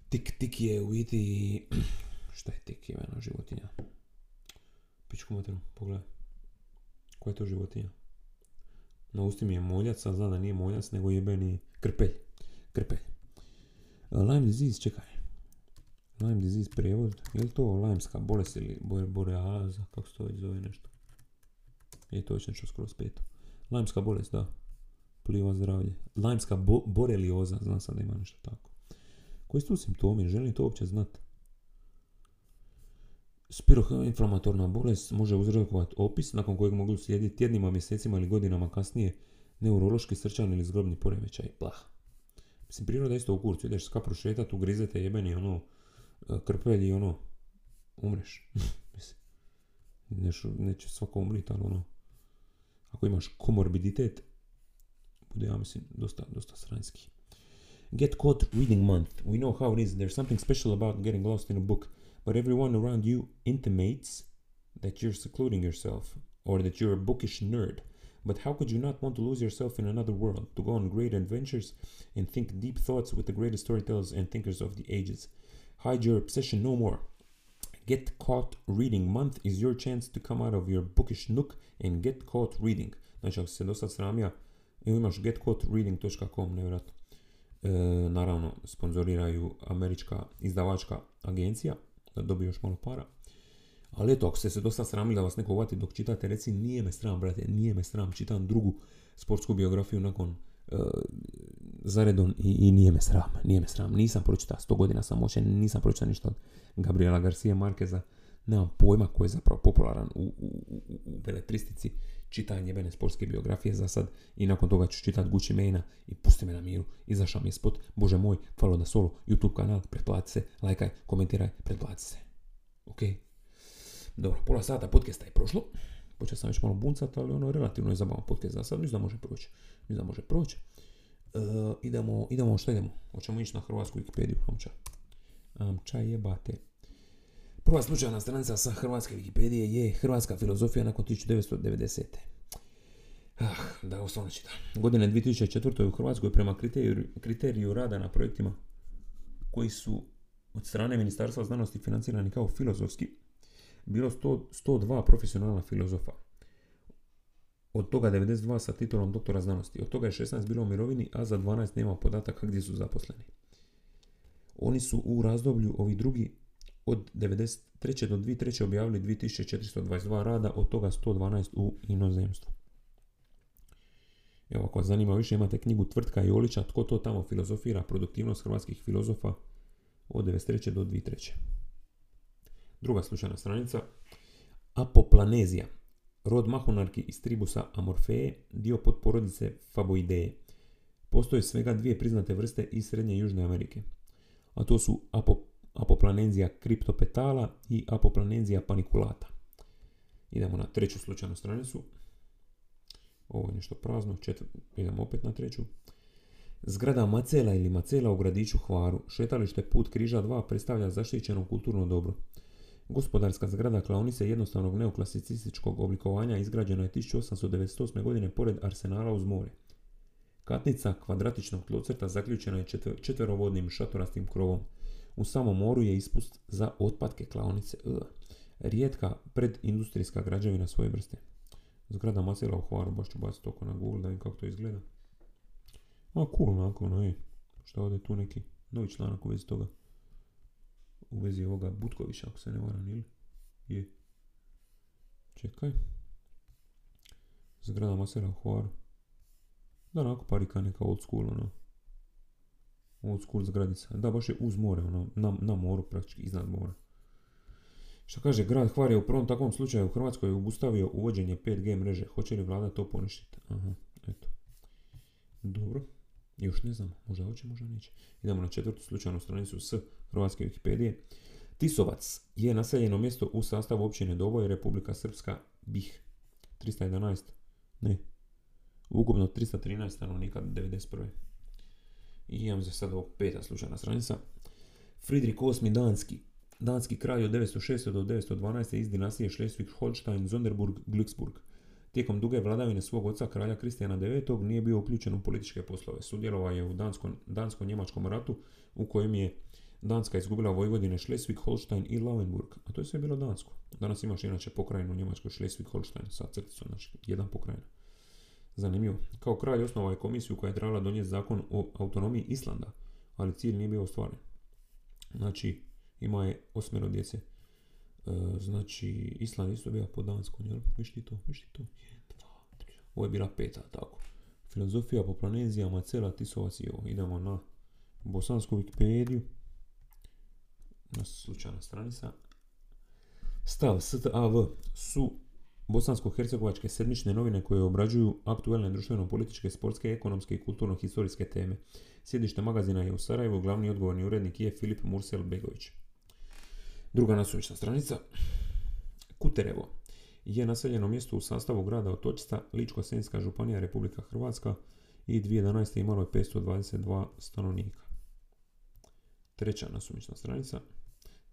Speaker 2: tik, tik je u biti Šta je tik imena životinja? Pičku materinu, pogledaj. Koja je to životinja? Na usti mi je moljac, ali znam da nije moljac, nego jebeni krpelj. Krpelj. Lyme disease, čekaj. Lyme disease prijevod. Je li to lajmska bolest ili bore, boreaza, kako se to zove nešto? Je to već nešto skoro speto. Lajmska bolest, da. Pliva zdravlje. Bo- borelioza, znam sam da ima nešto tako. Koji su tu simptomi? Želim to uopće znati. Spiroinflamatorna bolest može uzrokovati opis nakon kojeg mogu slijediti tjednima, mjesecima ili godinama kasnije neurološki srčani ili zgrobni poremećaj. Blah. Mislim, priroda isto u kurcu. Ideš ska prošetat, ugrizete jebeni ono krpelj i ono umreš. Mislim, nešto, neće svako umriti, ali ono ako imaš komorbiditet bude, ja mislim, dosta, dosta sranjski. Get caught reading month. We know how it is. There's something special about getting lost in a book. But everyone around you intimates that you're secluding yourself or that you're a bookish nerd. But how could you not want to lose yourself in another world, to go on great adventures and think deep thoughts with the greatest storytellers and thinkers of the ages? Hide your obsession no more. Get Caught Reading Month is your chance to come out of your bookish nook and get caught reading. Znači, ako se do sad sramija, evo imaš getcaughtreading.com, nevjerojatno. E, naravno, sponzoriraju američka izdavačka agencija, da dobije još malo para. Ali eto, ako ste se dosta sramili da vas neko uvati dok čitate, reci nije me sram, brate, nije me sram, čitam drugu sportsku biografiju nakon uh, zaredom i, nije me sram, nije me sram. Nisam pročitao, sto godina sam moćen, nisam pročitao ništa od Gabriela Garcia Markeza, nemam pojma ko je zapravo popularan u, u, u, u beletristici, čitam jebene sportske biografije za sad i nakon toga ću čitati Gucci Mane i pusti me na miru. Izašao mi je spot, bože moj, follow da solo, YouTube kanal, pretplati se, lajkaj, komentiraj, pretplati se. Ok? Dobro, pola sata podcasta je prošlo. Počeo sam već malo buncat, ali ono relativno je zabavan podcast za sad. Mislim da može proći. Mislim da može proći. E, idemo, idemo, što idemo? Hoćemo ići na hrvatsku Wikipediju. Amča. Amča jebate. Prva slučajna stranica sa hrvatske Wikipedije je Hrvatska filozofija nakon 1990. Ah, da osnovno čitam. Godine 2004. u Hrvatskoj prema kriteriju, kriteriju rada na projektima koji su od strane Ministarstva znanosti financirani kao filozofski, bilo 100, 102 profesionalna filozofa. Od toga 92 sa titulom doktora znanosti. Od toga je 16 bilo u mirovini, a za 12 nema podataka gdje su zaposleni. Oni su u razdoblju, ovi drugi, od 93. do 2003. objavili 2422 rada, od toga 112 u inozemstvu. Evo, ako vas zanima više, imate knjigu Tvrtka i Olića, tko to tamo filozofira, produktivnost hrvatskih filozofa od 93. do 2003. Druga slučajna stranica. Apoplanezija. Rod mahunarki iz tribusa Amorfeje, dio podporodice Faboideje. Postoje svega dvije priznate vrste iz Srednje i Južne Amerike. A to su Apo, Apoplanezija kriptopetala i Apoplanezija paniculata. Idemo na treću slučajnu stranicu. Ovo je nešto prazno. Idemo opet na treću. Zgrada Macela ili Macela u gradiću Hvaru, šetalište Put križa 2 predstavlja zaštićeno kulturno dobro. Gospodarska zgrada klaonice jednostavnog neoklasicističkog oblikovanja izgrađena je 1898. godine pored arsenala uz more. Katnica kvadratičnog tlocrta zaključena je četverovodnim šatorastim krovom. U samom moru je ispust za otpadke klaonice. Ugh. Rijetka predindustrijska građevina svoje vrste. Zgrada Macela u Hvaru, baš ću baciti oko na Google da vidim kako to izgleda. A cool, onako, no, Šta ovdje tu neki novi članak u vezi toga u vezi ovoga Butkovića, ako se ne varam, ili? Je. Čekaj. Zgrada Masera u Hvaru. Da, onako parika neka old school, ono. Old school zgradica. Da, baš je uz more, ono, na, na moru, praktički iznad mora. Što kaže, grad Hvar je u prvom takvom slučaju u Hrvatskoj obustavio uvođenje 5G mreže. Hoće li vlada to poništiti? Aha, eto. Dobro. Još ne znam, možda hoće, možda neće. Idemo na četvrtu slučajnu stranicu s Hrvatske Wikipedije. Tisovac je naseljeno mjesto u sastavu općine Doboj, Republika Srpska, Bih. 311, ne, ukupno 313 stanovnika 91. I imam za sad ovo peta slučajna stranica. Friedrich VIII Danski, danski kralj od 906. do 912. iz dinastije Schleswig-Holstein, Zonderburg, Glücksburg. Tijekom duge vladavine svog oca kralja Kristijana IX nije bio uključen u političke poslove. Sudjelovao je u Dansko-Njemačkom ratu u kojem je Danska izgubila Vojvodine Schleswig, Holstein i Lauenburg, a to je sve bilo Dansko. Danas imaš inače pokrajinu u Njemačkoj Schleswig, Holstein sa crticom, znači jedan pokrajina. Zanimljivo. Kao kralj osnovao je komisiju koja je trebala donijeti zakon o autonomiji Islanda, ali cilj nije bio ostvaren. Znači, ima je osmero djece. E, znači, Island isto bio po danskom, jel? Viš ti to, viš ti to. Ovo je bila peta, tako. Filozofija po planezija, Macela, Tisovac i ovo. Idemo na bosansku Wikipediju na slučajna stranica. Stav STAV su bosansko-hercegovačke sedmične novine koje obrađuju aktualne društveno-političke, sportske, ekonomske i kulturno-historijske teme. Sjedište magazina je u Sarajevu, glavni odgovorni urednik je Filip Mursel Begović. Druga nasumična stranica. Kuterevo je naseljeno mjesto u sastavu grada Otočca, Ličko-Senjska županija Republika Hrvatska i 2011. imalo je 522 stanovnika. Treća nasumična stranica.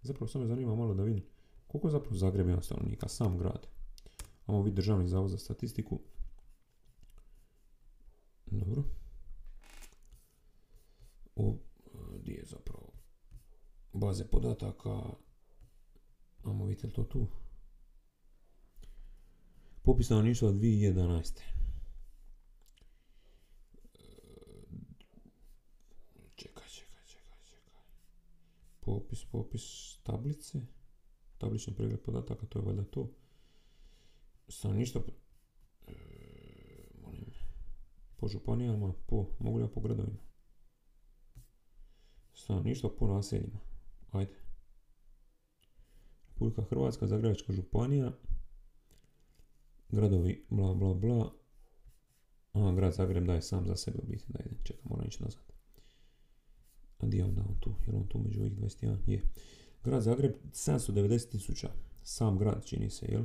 Speaker 2: Zapravo samo me zanima malo da vidim koliko zapravo Zagreb ima stanovnika, sam grad. Imamo vidjeti državni zavod za statistiku. Dobro. O, gdje je zapravo baze podataka? Amo vidite to tu? Popis stanovništva 2011. Čekaj, čekaj, čekaj, čekaj. Popis, popis tablice. Tablični pregled podataka, to je valjda to. Stanovništvo e, molim, po županijama, po, mogu li ja po gradovima? Stanovništvo po naseljima. Ajde. Republika Hrvatska, Zagrebačka županija, gradovi, bla, bla, bla. A, grad Zagreb daje sam za sebe u biti, da idem, moram ići nazad. A gdje je onda on tu? Je on tu među ovih 21? Je. Grad Zagreb, 790 tisuća. Sam grad čini se, jel?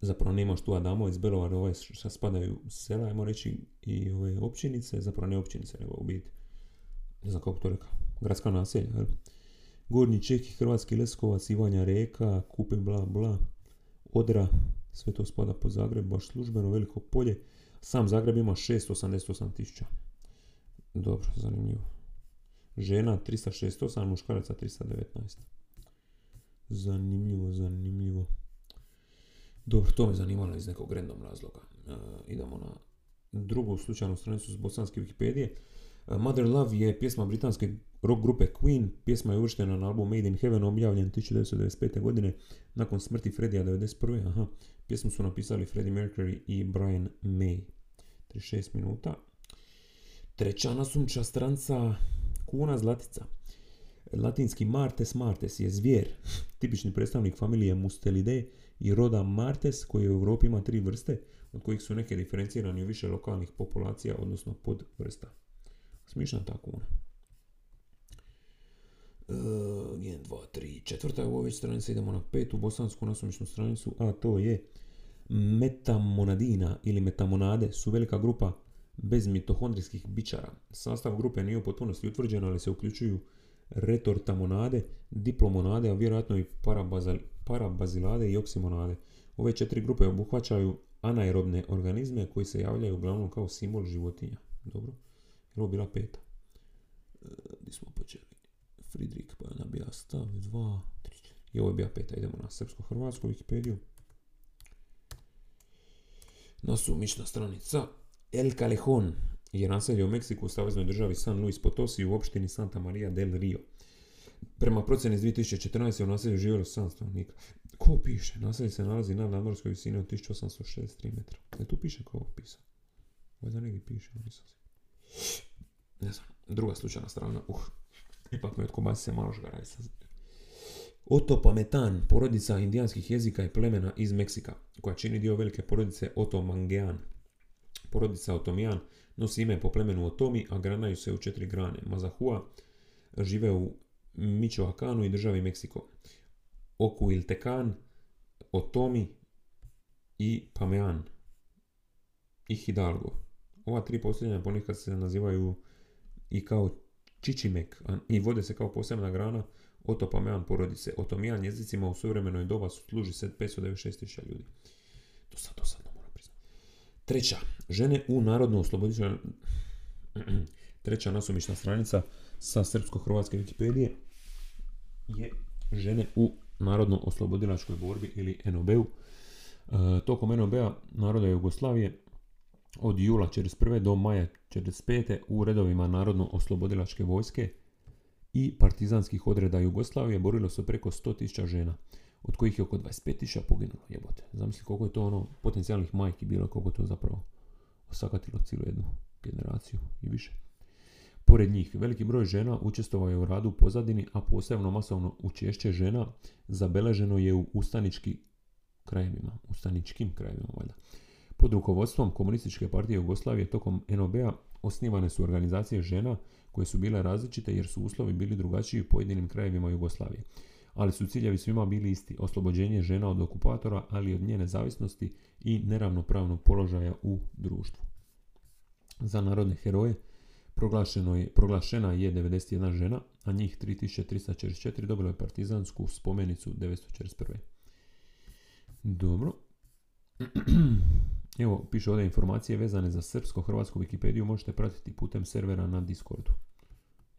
Speaker 2: Zapravo nemaš tu Adamovic, Belovar, ovaj što spadaju sela, ajmo reći, i ove općinice, zapravo ne općinice, nego u biti, ne znam kako to rekao, gradska naselja, jel? Gornji Čeki, Hrvatski Leskovac, Ivanja Reka, Kupe, bla, bla, Odra, sve to spada po Zagreb, baš službeno, veliko polje. Sam Zagreb ima 688 tisuća. Dobro, zanimljivo. Žena 368, muškaraca 319. Zanimljivo, zanimljivo. Dobro, to me zanimalo iz nekog random razloga. E, idemo na drugu slučajnu stranicu s bosanske Wikipedije. E, Mother Love je pjesma britanske rock grupe Queen. Pjesma je uvrštena na album Made in Heaven, objavljen 1995. godine nakon smrti Freddija 1991. Aha, pjesmu su napisali Freddie Mercury i Brian May. 36 minuta. Treća nasumča stranca kuna zlatica. Latinski Martes martes je zvijer, tipični predstavnik familije Mustelidae i roda Martes koji u Europi ima tri vrste, od kojih su neke diferencirani u više lokalnih populacija, odnosno podvrsta. Smišna ta kuna. 1, 2, 3, četvrta je u ovoj stranici, idemo na petu bosansku nasumičnu stranicu, a to je metamonadina ili metamonade su velika grupa bez mitohondrijskih bičara. Sastav grupe nije u potpunosti utvrđen, ali se uključuju retortamonade, diplomonade, a vjerojatno i parabazilade i oksimonade. Ove četiri grupe obuhvaćaju anaerobne organizme koji se javljaju uglavnom kao simbol životinja. Dobro, je ovo bila peta? E, gdje smo počeli? Fridrik, pa je ona bila stav 2, 3, I ovo je bila peta. Idemo na srpsko-hrvatsku Wikipediju. Nasumična stranica. El Calejón je naselje u Meksiku u saveznoj državi San Luis Potosi u opštini Santa Maria del Rio. Prema procjeni iz 2014. u naselju živjelo 7 stanovnika. Ko piše? Naselje se nalazi na nadmorskoj visini od 1863 metra. Ne tu piše ko ovo pisao. Ovdje negdje piše, nisam se. Ne znam, druga slučajna strana. Uh, ipak me od kobasi se malo žgara. Oto Metan, porodica indijanskih jezika i plemena iz Meksika, koja čini dio velike porodice Otomangean. Porodica Otomijan nosi ime po plemenu Otomi, a granaju se u četiri grane. Mazahua žive u Michoacanu i državi Meksiko. Okuiltecan, Otomi i Pamean i Hidalgo. Ova tri posljednja ponekad se nazivaju i kao Čičimek i vode se kao posebna grana Otopamean porodice. Otomijan jezicima u suvremenoj doba služi se 596.000 ljudi. To sad, to sad Treća, žene u narodno oslobodilačkoj... Treća nasumična stranica sa srpsko-hrvatske Wikipedije je žene u narodno oslobodilačkoj borbi ili NOB-u. E, tokom NOB-a naroda Jugoslavije od jula 1941. do maja 1945. u redovima narodno oslobodilačke vojske i partizanskih odreda Jugoslavije borilo se preko 100.000 žena od kojih je oko 25.000 poginulo, jebote. Zamisli koliko je to ono potencijalnih majki bilo, koliko to zapravo osakatilo cijelu jednu generaciju i više. Pored njih, veliki broj žena učestvovao je u radu u pozadini, a posebno masovno učešće žena zabeleženo je u ustanički krajevima, ustaničkim krajevima valjda. Pod rukovodstvom Komunističke partije Jugoslavije tokom NOB-a osnivane su organizacije žena koje su bile različite jer su uslovi bili drugačiji u pojedinim krajevima Jugoslavije ali su ciljevi svima bili isti, oslobođenje žena od okupatora, ali i od njene zavisnosti i neravnopravnog položaja u društvu. Za narodne heroje proglašena je 91 žena, a njih 3344 dobilo je partizansku spomenicu 941. Dobro. Evo, piše ovdje informacije vezane za srpsko-hrvatsku Wikipediju možete pratiti putem servera na Discordu.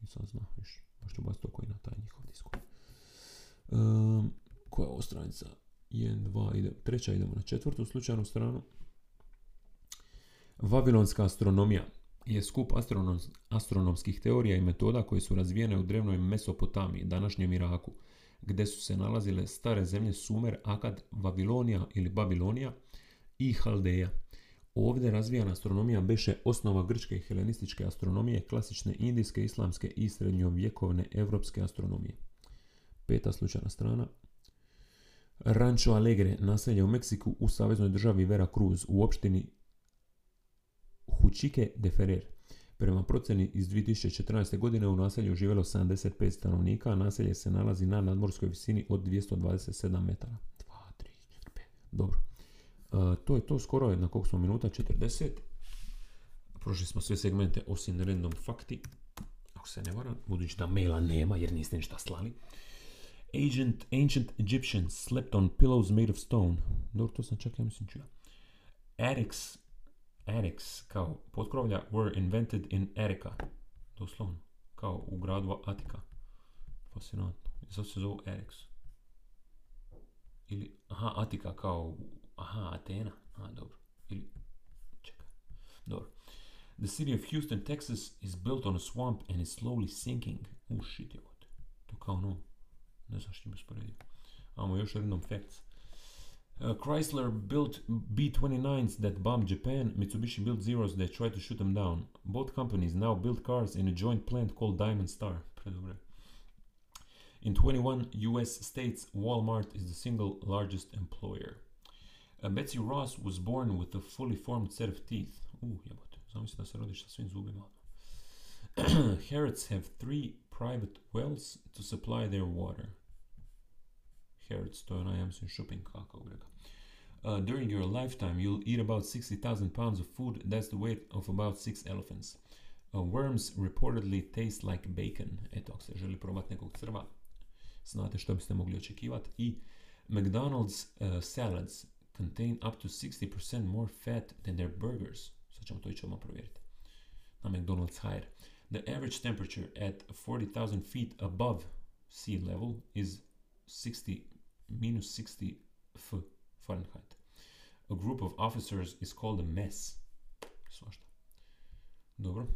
Speaker 2: Nisam znao, viš, možete baciti oko i na taj njihov Discord. Um, koja je ovo stranica? 1, 2, ide, treća, idemo na četvrtu slučajnu stranu. Vavilonska astronomija je skup astronom- astronomskih teorija i metoda koje su razvijene u drevnoj Mesopotamiji, današnjem Iraku, gdje su se nalazile stare zemlje Sumer, Akad, Vavilonija ili Babilonija i Haldeja. Ovdje razvijana astronomija beše osnova grčke i helenističke astronomije, klasične indijske, islamske i srednjovjekovne evropske astronomije. Peta slučajna strana. Rancho Alegre, naselje u Meksiku u saveznoj državi Veracruz u opštini Hučique de Ferrer. Prema procjeni iz 2014. godine u naselju živjelo 75 stanovnika, a naselje se nalazi na nadmorskoj visini od 227 metara. 2, 3, 4, 5. Dobro. E, to je to skoro na koliko smo minuta? 40. Prošli smo sve segmente osim random fakti. Ako se ne varam, budući da maila nema jer niste ništa slali. Ancient, ancient Egyptians slept on pillows made of stone. Dobro, to sam čak ja mislim čuo. Attics, attics kao potkrovlja were invented in Attica. Doslovno. Kao u gradu Atika. Fascinantno. I se zovu Attics. Ili, aha, Atika kao, aha, Atena. A, dobro. Ili, čekaj. Dobro. The city of Houston, Texas is built on a swamp and is slowly sinking. Uh, shit. To kao ono, ne znam što bi usporedio. Amo još random facts. Uh, Chrysler built B-29s that bombed Japan. Mitsubishi built Zeros that tried to shoot them down. Both companies now build cars in a joint plant called Diamond Star. In 21 US states, Walmart is the single largest employer. Uh, Betsy Ross was born with a fully formed set of teeth. Zubima. Harrods have three private wells to supply their water. Harrods, to shopping. Uh, during your lifetime, you'll eat about 60,000 pounds of food. That's the weight of about six elephants. Uh, worms reportedly taste like bacon. Eto, ako se želi probati nekog crva, znate što biste mogli očekivati. I McDonald's uh, salads contain up to 60% more fat than their burgers. Sad ćemo to ići odmah provjeriti. Na McDonald's hire. The average temperature at 40,000 feet above sea level is 60 minus 60 F Fahrenheit. A group of officers is called a mess. Svašta. Dobro.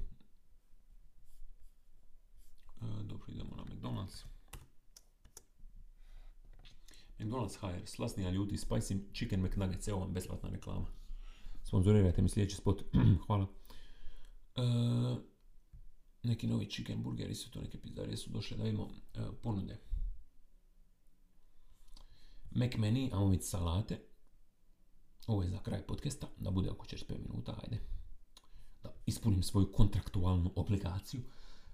Speaker 2: E, dobro, idemo na McDonald's. McDonald's hire, slasni a ljuti, spicy chicken McNuggets, evo vam besplatna reklama. Sponzorirajte mi sljedeći spot. Hvala. E, neki novi chicken burgeri su to, neke pizzarije su došle da vidimo e, ponude. McMeni, ajmo vidjeti salate. Ovo je za kraj podcasta, da bude oko 45 minuta, ajde. Da ispunim svoju kontraktualnu obligaciju.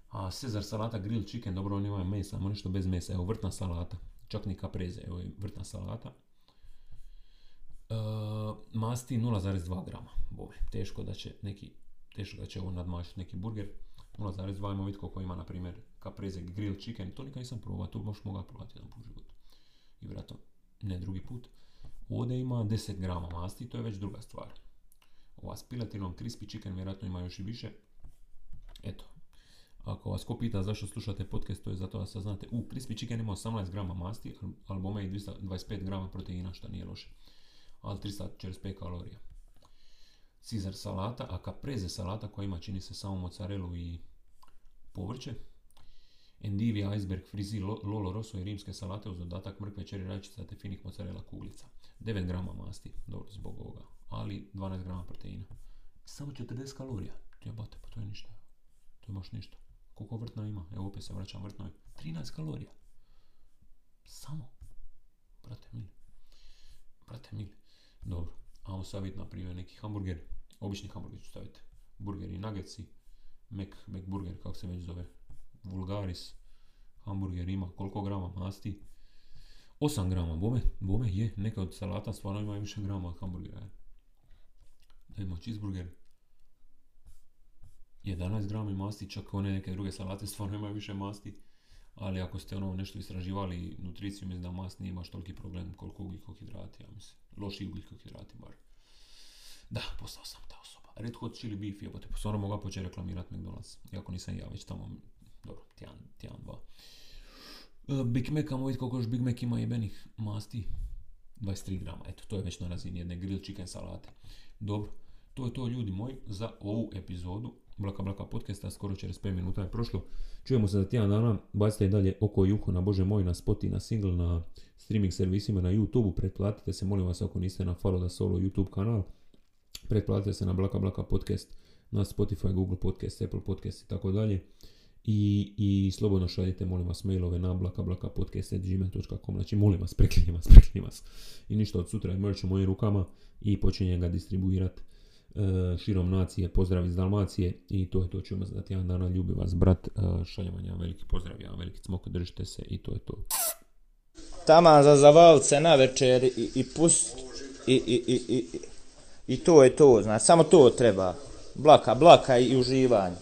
Speaker 2: A Cezar salata grill chicken, dobro on ima mesa, ima nešto bez mesa, evo vrtna salata. Čak ni kapreze, evo je vrtna salata. E, masti 0,2 grama, bome, teško da će neki, teško da će ovo nadmašiti neki burger. 0,2 ajmo vidjeti koliko ima, na primjer, kapreze grill chicken, to nikad nisam probao, to baš mogu probati jedan put u životu. I vjerojatno ne drugi put. Ovdje ima 10 grama masti, to je već druga stvar. Ova s piletinom crispy chicken vjerojatno ima još i više. Eto, ako vas ko pita zašto slušate podcast, to je zato da saznate. U, crispy chicken ima 18 grama masti, ali bome i 225 grama proteina, što nije loše. Ali 345 kalorija. Caesar salata, a caprese salata koja ima čini se samo mozzarelu i povrće. Endivija, iceberg, frizi, lo- lolo rosso i rimske salate uz dodatak mrkve, čeri rajčica te finih mozzarella kuglica. 9 grama masti, dobro zbog ovoga, ali 12 grama proteina. Samo 40 kalorija. Jebate, pa to je ništa. To je baš ništa. Koliko vrtna ima? Evo opet se vraćam vrtnoj. 13 kalorija. Samo. Brate mili. Brate mili. Dobro. Ajmo sad vidjeti, na primjer, neki hamburger. Obični hamburger ću staviti. Burgeri, nuggetsi. Mac, Mac burger, kako se već zove. Vulgaris. Hamburger ima koliko grama masti? 8 grama, bome, bome je, neka od salata stvarno ima više grama od hamburgera. Da imamo cheeseburger, 11 grama masti, čak one neke druge salate stvarno imaju više masti. Ali ako ste ono nešto istraživali nutriciju, mislim da mast nije baš toliki problem koliko ugljikohidrati, ja mislim. Loši ugljikohidrati bar. Da, postao sam ta osoba. Red Hot Chili Beef, jebote, pa stvarno mogu početi reklamirati McDonald's. Iako nisam ja već tamo, dobro, tjedan, tjedan, dva. E, Big Mac, vidjeti koliko još Big Mac ima jebenih masti. 23 grama, eto, to je već na razini jedne grill chicken salate. Dobro, to je to ljudi moji za ovu epizodu Blaka Blaka podcasta, skoro 45 minuta je prošlo. Čujemo se za tjedan dana, bacite i dalje oko i uho na Bože moj, na Spotify, na single, na streaming servisima, na YouTube-u, pretplatite se, molim vas ako niste na Follow da Solo YouTube kanal, pretplatite se na Blaka Blaka podcast, na Spotify, Google podcast, Apple podcast i tako dalje. I, I slobodno šaljite, molim vas, mailove na blakablakapodcast.gmail.com Znači, molim vas, preklinjem vas, preklinjem vas. I ništa od sutra je merch u mojim rukama i počinjem ga distribuirati e, širom nacije, pozdrav iz Dalmacije i to je to, ćemo za tjedan dana, ljubi vas brat, e, šaljem vam jedan veliki pozdrav, jedan veliki cmok, držite se i to je to.
Speaker 1: Taman za zavalce na večer i, i pust i, i, i, i, i to je to, znači samo to treba. Blaka, blaka i uživanje.